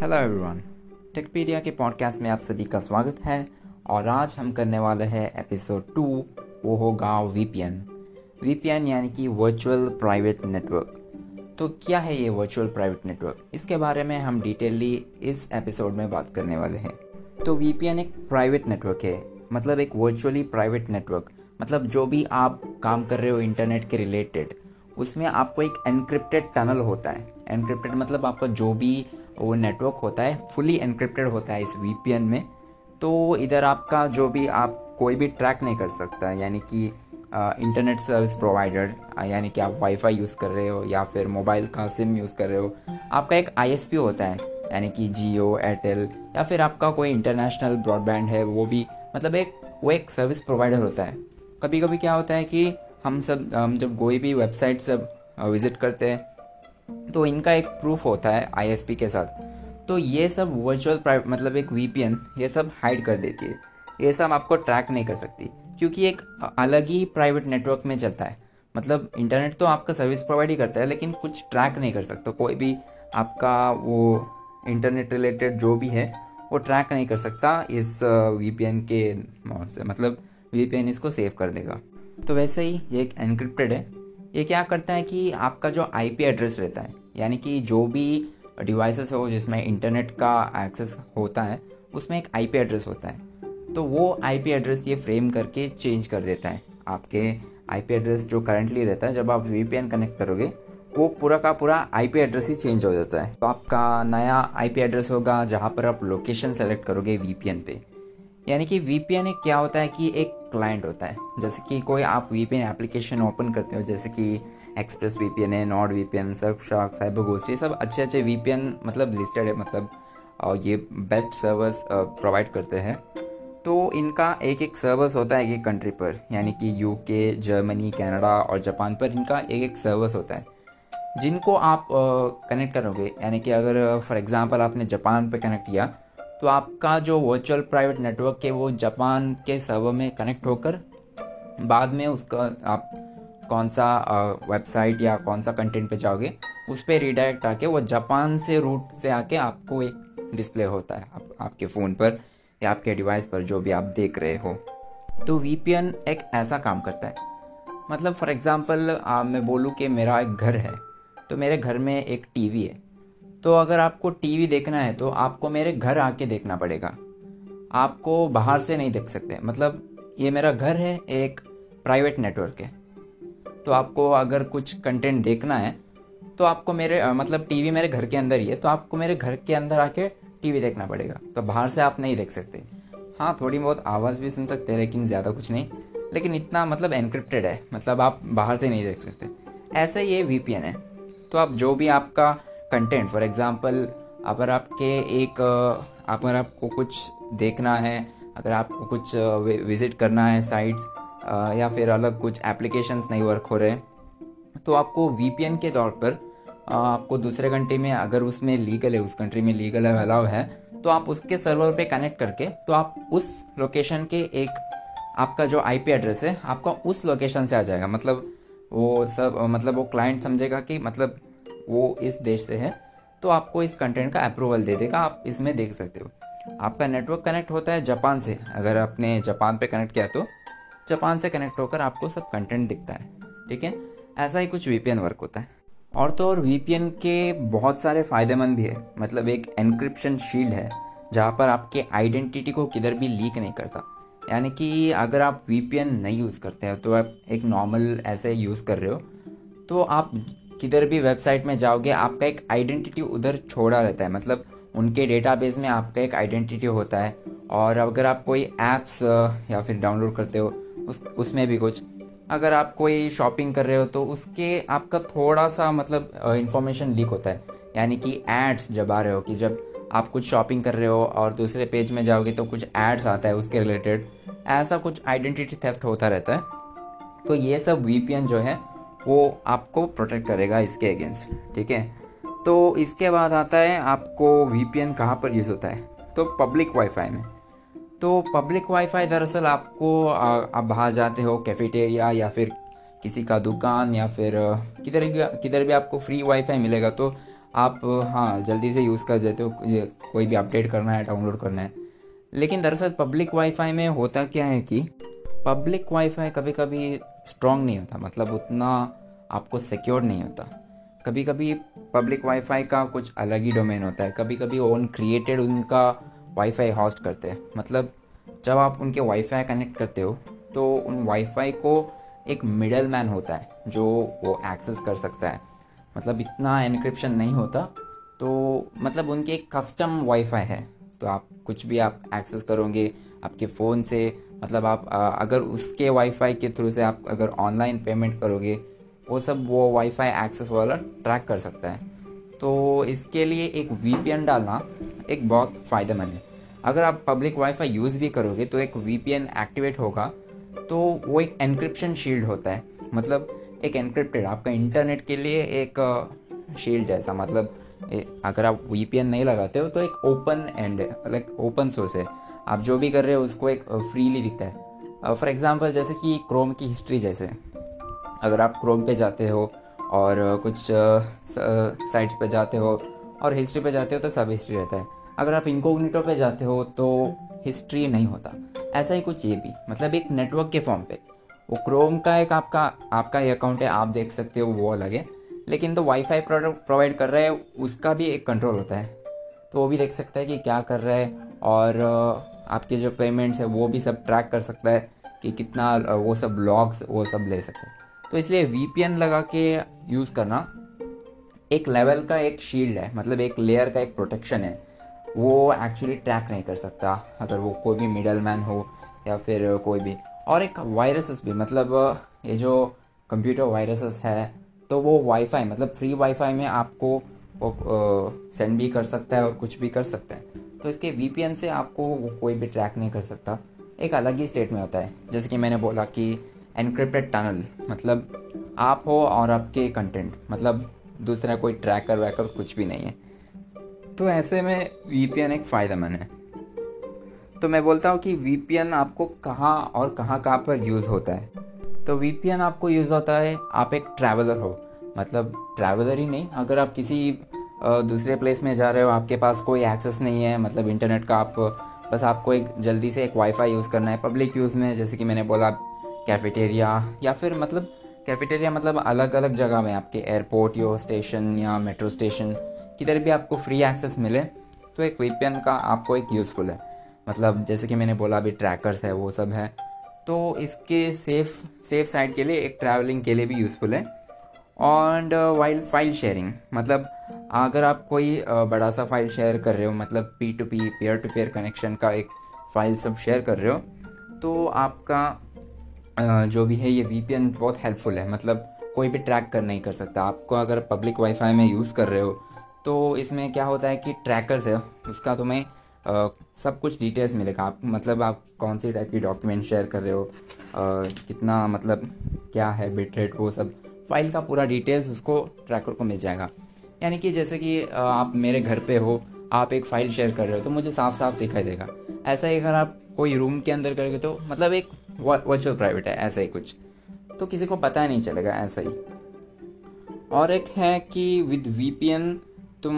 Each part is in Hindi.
हेलो एवरीवन टेकपीडिया के पॉडकास्ट में आप सभी का स्वागत है, और आज हम करने वाले हैं एपिसोड टू वो होगा वीपीएन वीपीएन यानी कि वर्चुअल प्राइवेट नेटवर्क तो क्या है ये वर्चुअल प्राइवेट नेटवर्क इसके बारे में हम डिटेलली इस एपिसोड में बात करने वाले हैं। तो वीपीएन एक प्राइवेट नेटवर्क है मतलब एक वर्चुअली प्राइवेट नेटवर्क मतलब जो भी आप काम कर रहे हो इंटरनेट के रिलेटेड उसमें आपको एक एनक्रिप्टेड टनल होता है। एनक्रिप्टेड मतलब आपका जो भी वो नेटवर्क होता है फुली एनक्रिप्टेड होता है इस वीपीएन में। तो इधर आपका जो भी आप कोई भी ट्रैक नहीं कर सकता, यानी कि इंटरनेट सर्विस प्रोवाइडर यानी कि आप वाईफाई यूज़ कर रहे हो या फिर मोबाइल का सिम यूज़ कर रहे हो, आपका एक आईएसपी होता है, यानी कि जियो एयरटेल या फिर आपका कोई इंटरनेशनल ब्रॉडबैंड है, वो भी मतलब एक, वो एक सर्विस प्रोवाइडर होता है। कभी कभी क्या होता है कि हम सब, हम जब कोई भी वेबसाइट सब विज़िट करते हैं तो इनका एक प्रूफ होता है आईएसपी के साथ। तो ये सब वर्चुअल मतलब एक वीपीएन ये सब हाइड कर देती है। ये सब आपको ट्रैक नहीं कर सकती, क्योंकि एक अलग ही प्राइवेट नेटवर्क में चलता है। मतलब इंटरनेट तो आपका सर्विस प्रोवाइड ही करता है, लेकिन कुछ ट्रैक नहीं कर सकता। कोई भी आपका वो इंटरनेट रिलेटेड जो भी है, वो ट्रैक नहीं कर सकता इस वीपीएन के से। मतलब वीपीएन इसको सेव कर देगा। तो वैसे ही ये एक एनक्रिप्टेड है। ये क्या करता है कि आपका जो आईपी एड्रेस रहता है, यानी कि जो भी डिवाइसेस हो जिसमें इंटरनेट का एक्सेस होता है, उसमें एक आईपी एड्रेस होता है। तो वो आईपी एड्रेस ये फ्रेम करके चेंज कर देता है। आपके आईपी एड्रेस जो करंटली रहता है, जब आप वीपीएन कनेक्ट करोगे, वो पूरा का पूरा आईपी एड्रेस ही चेंज हो जाता है। तो आपका नया आईपी एड्रेस होगा, जहाँ पर आप लोकेशन सेलेक्ट करोगे वीपीएन पे। यानी कि वीपीएन एक क्या होता है कि एक क्लाइंट होता है। जैसे कि कोई आप वीपीएन एप्लीकेशन ओपन करते हो, जैसे कि एक्सप्रेस वीपीएन है Nord VPN Surfshark CyberGhost ये सब अच्छे अच्छे वीपीएन मतलब लिस्टेड है मतलब ये बेस्ट सर्वर्स प्रोवाइड करते हैं। तो इनका एक एक सर्वर्स होता है एक एक कंट्री पर, यानी कि यूके जर्मनी कनाडा और जापान पर इनका एक एक सर्वर्स होता है। जिनको आप कनेक्ट करोगे, यानी कि अगर फॉर एग्जांपल आपने जापान पर कनेक्ट किया तो आपका जो वर्चुअल प्राइवेट नेटवर्क है वो जापान के सर्वर में कनेक्ट होकर बाद में उसका आप कौन सा वेबसाइट या कौन सा कंटेंट पे जाओगे उस पर रिडायरेक्ट आके वो जापान से रूट से आके आपको एक डिस्प्ले होता है आप, आपके फ़ोन पर या आपके डिवाइस पर जो भी आप देख रहे हो। तो वीपीएन एक ऐसा काम करता है। मतलब फॉर एग्ज़ाम्पल मैं बोलूँ कि मेरा एक घर है तो मेरे घर में एक टीवी है। तो अगर आपको टीवी देखना है तो आपको मेरे घर आके देखना पड़ेगा। आपको बाहर से नहीं देख सकते। मतलब ये मेरा घर है, एक प्राइवेट नेटवर्क है। तो आपको अगर कुछ कंटेंट देखना है तो आपको मेरे मतलब टीवी मेरे घर के अंदर ही है तो आपको मेरे घर के अंदर आके टीवी देखना पड़ेगा। तो बाहर से आप नहीं देख सकते। हाँ थोड़ी बहुत आवाज़ भी सुन सकते हैं, लेकिन ज़्यादा कुछ नहीं। लेकिन इतना मतलब एनक्रिप्टेड है। मतलब आप बाहर से नहीं देख सकते। ऐसे ये वी है। तो आप जो भी आपका कंटेंट फॉर एग्ज़ाम्पल अगर आपके एक अगर आपको कुछ देखना है, अगर आपको कुछ विज़िट करना है साइट्स या फिर अलग कुछ एप्लीकेशंस नहीं वर्क हो रहे तो आपको वीपीएन के तौर पर आपको दूसरे कंट्री में अगर उसमें लीगल है, उस कंट्री में लीगल है अलाउ है तो आप उसके सर्वर पे कनेक्ट करके तो आप उस लोकेशन के एक, आपका जो आईपी एड्रेस है, आपका उस लोकेशन से आ जाएगा। मतलब वो सब मतलब वो क्लाइंट समझेगा कि मतलब वो इस देश से है तो आपको इस कंटेंट का अप्रूवल दे देगा, आप इसमें देख सकते हो। आपका नेटवर्क कनेक्ट होता है जापान से। अगर आपने जापान पे कनेक्ट किया तो जापान से कनेक्ट होकर आपको सब कंटेंट दिखता है, ठीक है? ऐसा ही कुछ वीपीएन वर्क होता है। और तो और वीपीएन के बहुत सारे फ़ायदेमंद भी है। मतलब एक एनक्रिप्शन शील्ड है, जहाँ पर आपके आइडेंटिटी को किधर भी लीक नहीं करता। यानी कि अगर आप वीपीएन नहीं यूज़ करते हो तो आप एक नॉर्मल ऐसे यूज़ कर रहे हो तो आप किधर भी वेबसाइट में जाओगे, आपका एक आइडेंटिटी उधर छोड़ा रहता है। मतलब उनके डेटाबेस में आपका एक आइडेंटिटी होता है। और अगर आप कोई ऐप्स या फिर डाउनलोड करते हो, उस, उसमें भी कुछ, अगर आप कोई शॉपिंग कर रहे हो तो उसके आपका थोड़ा सा मतलब इंफॉर्मेशन लीक होता है। यानी कि एड्स जब आ रहे हो कि जब आप कुछ शॉपिंग कर रहे हो और दूसरे पेज में जाओगे तो कुछ एड्स आता है उसके रिलेटेड ऐसा कुछ आइडेंटिटी थेफ्ट होता रहता है। तो ये सब वीपीएन जो है वो आपको प्रोटेक्ट करेगा इसके अगेंस्ट ठीक है? तो इसके बाद आता है आपको वी पी एन कहाँ पर यूज़ होता है? तो पब्लिक वाईफाई में। तो पब्लिक वाईफाई दरअसल आपको आप बाहर जाते हो कैफेटेरिया या फिर किसी का दुकान या फिर किधर किधर भी आपको फ्री वाईफाई मिलेगा तो आप हाँ जल्दी से यूज़ कर देते हो कोई भी अपडेट करना है डाउनलोड करना है। लेकिन दरअसल पब्लिक वाईफाई में होता क्या है कि पब्लिक वाईफाई कभी कभी स्ट्रॉन्ग नहीं होता मतलब उतना आपको सिक्योर नहीं होता। कभी कभी पब्लिक वाईफाई का कुछ अलग ही डोमेन होता है कभी कभी ओन क्रिएटेड उनका वाईफाई हॉस्ट करते हैं। मतलब जब आप उनके वाईफाई कनेक्ट करते हो तो उन वाईफाई को एक मिडल मैन होता है, जो वो एक्सेस कर सकता है। मतलब इतना एनक्रिप्शन नहीं होता तो मतलब उनके एक कस्टम वाईफाई है। तो आप कुछ भी आप एक्सेस करोगे, आपके फ़ोन से मतलब आप अगर उसके वाईफाई के थ्रू से आप अगर ऑनलाइन पेमेंट करोगे, वो सब वो वाईफाई एक्सेस वाला ट्रैक कर सकता है। तो इसके लिए एक वीपीएन डालना एक बहुत फ़ायदेमंद है। अगर आप पब्लिक वाईफाई यूज़ भी करोगे तो एक वीपीएन एक्टिवेट होगा तो वो एक एनक्रिप्शन शील्ड होता है। मतलब एक एनक्रिप्टेड आपका इंटरनेट के लिए एक शील्ड जैसा। मतलब अगर आप वीपीएन नहीं लगाते हो तो एक ओपन एंड है लाइक ओपन सोर्स है। आप जो भी कर रहे हो, उसको एक फ्रीली दिखता है। फॉर एग्ज़ाम्पल जैसे कि क्रोम की हिस्ट्री जैसे। अगर आप क्रोम पे जाते हो और कुछ साइट्स पे जाते हो और हिस्ट्री पे जाते हो तो सब हिस्ट्री रहता है। अगर आप इनकोगनीटो पे जाते हो तो हिस्ट्री नहीं होता। ऐसा ही कुछ ये भी। मतलब एक नेटवर्क के फॉर्म पे। वो क्रोम का एक आपका आपका ही अकाउंट है, आप देख सकते हो, वो अलग है। लेकिन तो वाईफाई प्रोडक्ट प्रोवाइड कर रहा है, उसका भी एक कंट्रोल होता है। तो वो भी देख सकता है कि क्या कर रहा है और आपके जो पेमेंट्स है, वो भी सब ट्रैक कर सकता है कि कितना वो सब लॉग्स वो सब ले सकते हैं। तो इसलिए वीपीएन लगा के यूज़ करना, एक लेवल का एक शील्ड है मतलब एक लेयर का एक प्रोटेक्शन है, वो एक्चुअली ट्रैक नहीं कर सकता, अगर वो कोई भी मिडल मैन हो या फिर कोई भी। और एक वायरसेस भी मतलब ये जो कंप्यूटर वायरसेस है तो वो वाईफाई मतलब फ्री वाईफाई में आपको सेंड भी कर सकता है और कुछ भी कर सकता है। तो इसके वीपीएन से आपको कोई भी ट्रैक नहीं कर सकता। एक अलग ही स्टेट में होता है। जैसे कि मैंने बोला कि एनक्रिप्टेड टनल मतलब आप हो और आपके कंटेंट मतलब दूसरा कोई ट्रैकर वैकर कुछ भी नहीं है। तो ऐसे में वीपीएन एक फ़ायदेमंद है। तो मैं बोलता हूँ कि वीपीएन आपको कहाँ और कहाँ कहाँ पर यूज़ होता है। तो वीपीएन आपको यूज़ होता है, आप एक ट्रैवलर हो। मतलब ट्रैवलर ही नहीं, अगर आप किसी दूसरे प्लेस में जा रहे हो, आपके पास कोई एक्सेस नहीं है मतलब इंटरनेट का आप, बस आपको एक जल्दी से एक वाईफाई यूज़ करना है पब्लिक यूज़ में, जैसे कि मैंने बोला कैफेटेरिया या फिर मतलब कैफेटेरिया मतलब अलग अलग जगह में आपके एयरपोर्ट या स्टेशन या मेट्रो स्टेशन किधर भी आपको फ्री एक्सेस मिले तो एक वी का आपको एक यूज़फुल है। मतलब जैसे कि मैंने बोला, अभी ट्रैकर्स है, वो सब है तो इसके सेफ़ सेफ़ साइड के लिए, एक ट्रैवलिंग के लिए भी यूज़फुल है। और वाइल फ़ाइल शेयरिंग मतलब अगर आप कोई बड़ा सा फ़ाइल शेयर कर रहे हो मतलब P to P pair to pair connection का एक फ़ाइल सब शेयर कर रहे हो तो आपका जो भी है ये वीपीएन बहुत हेल्पफुल है। मतलब कोई भी ट्रैक कर नहीं कर सकता। आपको अगर पब्लिक वाईफाई में यूज़ कर रहे हो तो इसमें क्या होता है कि ट्रैकर्स है उसका तुम्हें आ, सब कुछ डिटेल्स मिलेगा। आप मतलब आप कौन सी टाइप की डॉक्यूमेंट शेयर कर रहे हो आ, कितना मतलब क्या है बिट रेट वो सब फ़ाइल का पूरा डिटेल्स उसको ट्रैकर को मिल जाएगा। यानी कि जैसे कि आप मेरे घर पे हो, आप एक फ़ाइल शेयर कर रहे हो तो मुझे साफ़ साफ़ दिखाई देगा। ऐसा ही अगर आप कोई रूम के अंदर करोगे तो मतलब एक वर्चुअल प्राइवेट है, ऐसा ही कुछ। तो किसी को पता नहीं चलेगा, ऐसा ही। और एक है कि विद वीपीएन तुम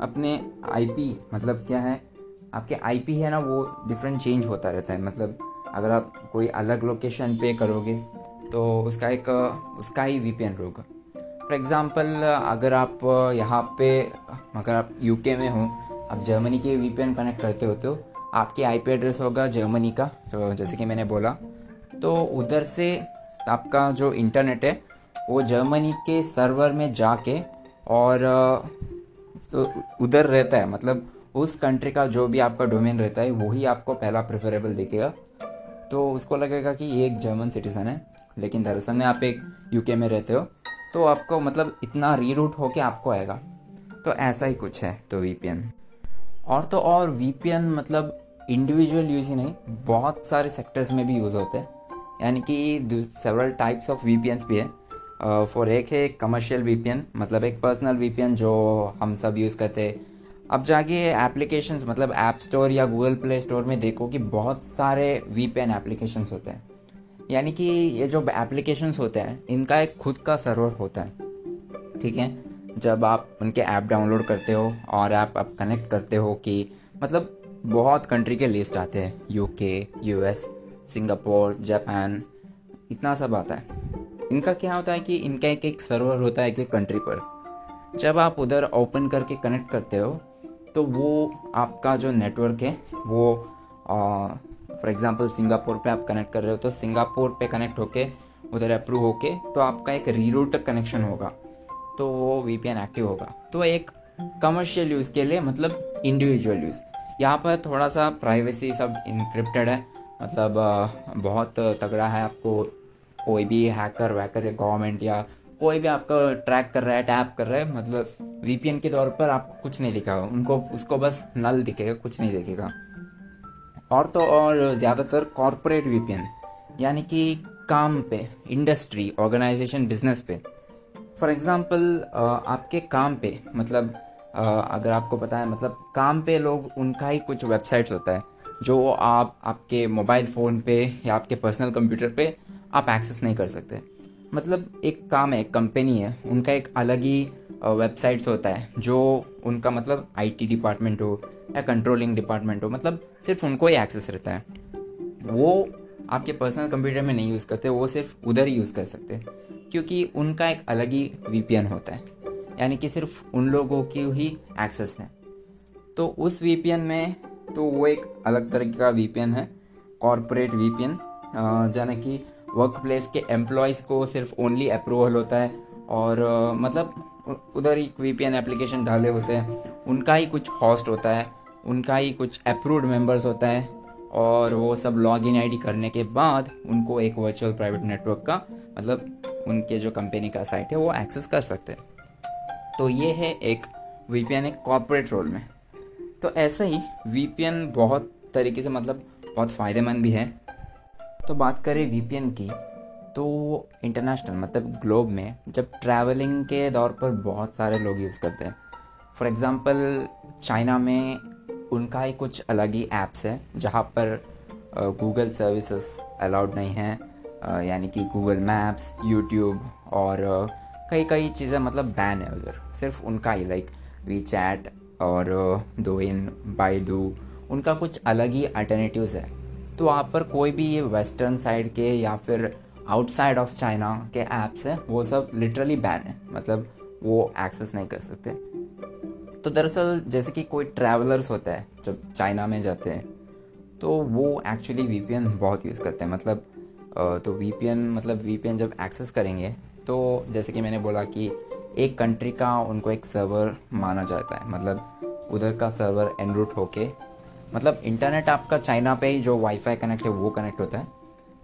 अपने आईपी मतलब क्या है, आपके आईपी है ना, वो डिफरेंट चेंज होता रहता है। मतलब अगर आप कोई अलग लोकेशन पे करोगे तो उसका एक, उसका ही वी होगा। फॉर एग्ज़ाम्पल अगर आप यहाँ पे, अगर आप यूके में हो, आप जर्मनी के वीपीएन कनेक्ट करते हो तो आपके आईपी एड्रेस होगा जर्मनी का तो जैसे कि मैंने बोला। तो उधर से आपका जो इंटरनेट है, वो जर्मनी के सर्वर में जाके और तो उधर रहता है। मतलब उस कंट्री का जो भी आपका डोमेन रहता है वही आपको पहला प्रेफरेबल दिखेगा। तो उसको लगेगा कि ये एक जर्मन सिटीज़न है, लेकिन दरअसल में आप एक यूके में रहते हो। तो आपको मतलब इतना रीरूट होके आपको आएगा। तो ऐसा ही कुछ है तो वीपीएन और तो और वीपीएन मतलब इंडिविजुअल यूज़ ही नहीं बहुत सारे सेक्टर्स में भी यूज़ होते हैं। यानी कि सेवरल टाइप्स ऑफ़ वी भी है। फॉर uh, एक है कमर्शियल वीपीएन मतलब एक पर्सनल वीपीएन जो हम सब यूज़ करते हैं। अब जाके एप्लीकेशंस मतलब ऐप स्टोर या गूगल प्ले स्टोर में देखो कि बहुत सारे वी एप्लीकेशंस होते हैं। यानी कि ये जो एप्लीकेशंस होते हैं, इनका एक खुद का सर्वर होता है। ठीक है? जब आप उनके ऐप डाउनलोड करते हो और आप आप कनेक्ट करते हो कि मतलब बहुत कंट्री के लिस्ट आते हैं। यूके यूएस सिंगापुर जापान इतना सब आता है। इनका क्या होता है कि इनका एक एक सर्वर होता है एक एक कंट्री पर। जब आप उधर ओपन करके कनेक्ट करते हो तो वो आपका जो नेटवर्क है, वो फॉर एग्ज़ाम्पल सिंगापुर पे आप कनेक्ट कर रहे हो तो सिंगापुर पे कनेक्ट होके, उधर अप्रूव होके तो आपका एक रीरूटर कनेक्शन होगा। तो वो वी एक्टिव होगा। तो एक कमर्शियल यूज़ के लिए मतलब इंडिविजुअल यूज़ यहाँ पर थोड़ा सा प्राइवेसी सब इनक्रिप्टेड है। मतलब बहुत तगड़ा है आपको कोई भी हैकर वैकर या गवर्नमेंट या कोई भी आपका ट्रैक कर रहा है टैप कर रहा है मतलब वीपीएन के तौर पर आपको कुछ नहीं दिखा उनको, उसको बस नल दिखेगा, कुछ नहीं दिखेगा। और तो और ज़्यादातर कॉरपोरेट वीपीएन यानी कि काम पे इंडस्ट्री ऑर्गेनाइजेशन बिज़नेस पे। फॉर एग्ज़ाम्पल आपके काम पे मतलब अगर आपको पता है मतलब काम पे लोग, उनका ही कुछ वेबसाइट्स होता है, जो आप, आपके मोबाइल फ़ोन पे या आपके पर्सनल कंप्यूटर पे आप एक्सेस नहीं कर सकते। मतलब एक काम है, एक कंपनी है, उनका एक अलग ही वेबसाइट्स होता है, जो उनका मतलब आईटी डिपार्टमेंट हो या कंट्रोलिंग डिपार्टमेंट हो मतलब सिर्फ़ उनको ही एक्सेस रहता है। वो आपके पर्सनल कंप्यूटर में नहीं यूज़ करते, वो सिर्फ़ उधर ही यूज़ कर सकते। क्योंकि उनका एक अलग ही वीपीएन होता है। यानी कि सिर्फ़ उन लोगों की ही एक्सेस है। तो उस वीपीएन में तो वो एक अलग तरीके का वीपीएन है कॉरपोरेट वी जाने कि वर्क प्लेस के एम्प्लॉयज़ को सिर्फ़ ओनली अप्रूवल होता है। और मतलब उधर ही वी पी एप्लीकेशन डाले होते हैं। उनका ही कुछ हॉस्ट होता है। उनका ही कुछ अप्रूव्ड मेंबर्स होता है और वो सब लॉग इन आई करने के बाद उनको एक वर्चुअल प्राइवेट नेटवर्क का मतलब उनके जो कंपनी का साइट है, वो एक्सेस कर सकते हैं। तो ये है एक वी पी एक कॉरपोरेट रोल में। तो ऐसा ही वीपीएन बहुत तरीके से मतलब बहुत फ़ायदेमंद भी है। तो बात करें वीपीएन की तो इंटरनेशनल मतलब ग्लोब में, जब ट्रैवलिंग के दौर पर बहुत सारे लोग यूज़ करते हैं। फॉर एग्ज़ाम्पल चाइना में उनका ही कुछ अलग ही ऐप्स है, जहाँ पर गूगल सर्विसेज़ अलाउड नहीं हैं यानी कि गूगल मैप्स यूट्यूब और कई कई चीज़ें मतलब बैन है उधर। सिर्फ़ उनका ही लाइक वी चैट और दो इन बाईडू उनका कुछ अलग ही अल्टरनेटिव्स है। तो वहाँ पर कोई भी ये वेस्टर्न साइड के या फिर आउटसाइड ऑफ़ चाइना के ऐप्स हैं, वो सब लिटरली बैन है। मतलब वो एक्सेस नहीं कर सकते। तो दरअसल जैसे कि कोई ट्रैवलर्स होता है, जब चाइना में जाते हैं तो वो एक्चुअली वीपीएन बहुत यूज़ करते हैं। मतलब तो वीपीएन मतलब वीपीएन जब एक्सेस करेंगे तो जैसे कि मैंने बोला कि एक कंट्री का उनको एक सर्वर माना जाता है। मतलब उधर का सर्वर एनरूट होके मतलब इंटरनेट आपका चाइना पे ही जो वाईफाई कनेक्ट है, वो कनेक्ट होता है।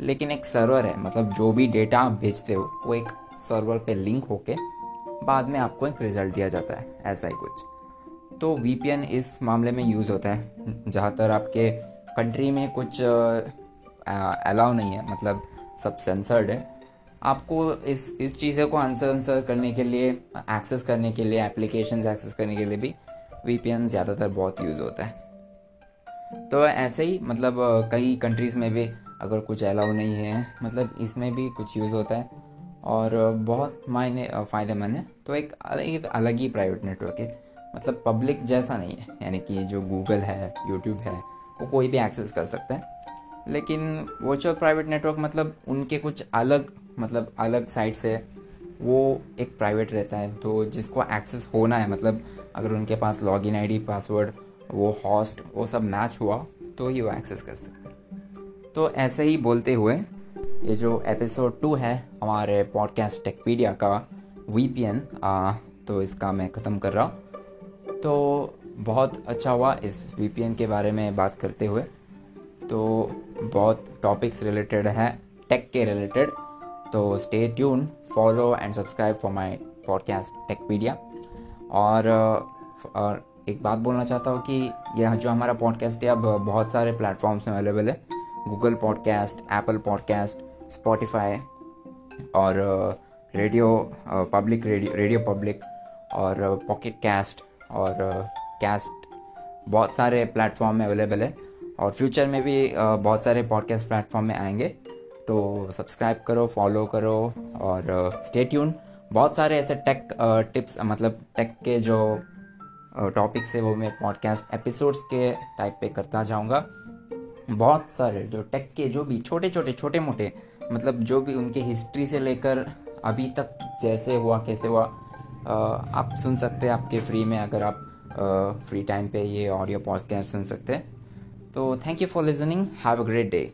लेकिन एक सर्वर है मतलब जो भी डेटा आप भेजते हो, वो एक सर्वर पे लिंक होके बाद में आपको एक रिज़ल्ट दिया जाता है, ऐसा ही कुछ। तो वीपीएन इस मामले में यूज़ होता है। जहाँ तर आपके कंट्री में कुछ अलाउ नहीं है मतलब सब सेंसर्ड है। आपको इस इस चीज़ों को आंसर आंसर करने के लिए एक्सेस करने के लिए एप्लीकेशन एक्सेस करने के लिए भी वीपीएन ज़्यादातर बहुत यूज़ होता है। तो ऐसे ही मतलब कई कंट्रीज़ में भी अगर कुछ अलाउ नहीं है मतलब इसमें भी कुछ यूज़ होता है। और बहुत मायने फ़ायदेमंद है। तो एक एक अलग ही प्राइवेट नेटवर्क है। मतलब पब्लिक जैसा नहीं है। यानी कि जो गूगल है यूट्यूब है, वो कोई भी एक्सेस कर सकता है। लेकिन वर्चुअल प्राइवेट नेटवर्क मतलब उनके कुछ अलग मतलब अलग साइट से वो एक प्राइवेट रहता है। तो जिसको एक्सेस होना है मतलब अगर उनके पास लॉग इन आई पासवर्ड वो हॉस्ट वो सब मैच हुआ तो ही वो एक्सेस कर सकते तो ऐसे ही बोलते हुए ये जो एपिसोड टू है, हमारे पॉडकास्ट टेकपीडिया का वीपीएन तो इसका मैं ख़त्म कर रहा हूँ। तो बहुत अच्छा हुआ इस वीपीएन के बारे में बात करते हुए। तो बहुत टॉपिक्स रिलेटेड हैं टेक के रिलेटेड तो stay tune follow and subscribe for my podcast Techpedia और और एक बात बोलना चाहता हूँ कि यह जो हमारा पॉडकास्ट है, अब बहुत सारे प्लेटफॉर्म्स में अवेलेबल है। Google Podcast Apple Podcast Spotify और radio public radio radio public और पॉकेट कैस्ट और कैस्ट बहुत सारे प्लेटफॉर्म में अवेलेबल है और फ्यूचर में भी बहुत सारे पॉडकास्ट प्लेटफॉर्म में आएँगे। तो सब्सक्राइब करो फॉलो करो और स्टे ट्यून बहुत सारे ऐसे टेक टिप्स मतलब टेक के जो टॉपिक्स है वो मैं पॉडकास्ट एपिसोड्स के टाइप पे करता जाऊँगा। बहुत सारे जो टेक के जो भी छोटे छोटे छोटे मोटे मतलब जो भी उनके हिस्ट्री से लेकर अभी तक जैसे हुआ, कैसे हुआ आप सुन सकते हैं आपके फ्री में अगर आप फ्री टाइम पे ये ऑडियो पॉडकास्ट सुन सकते हैं। तो thank you for listening have a great day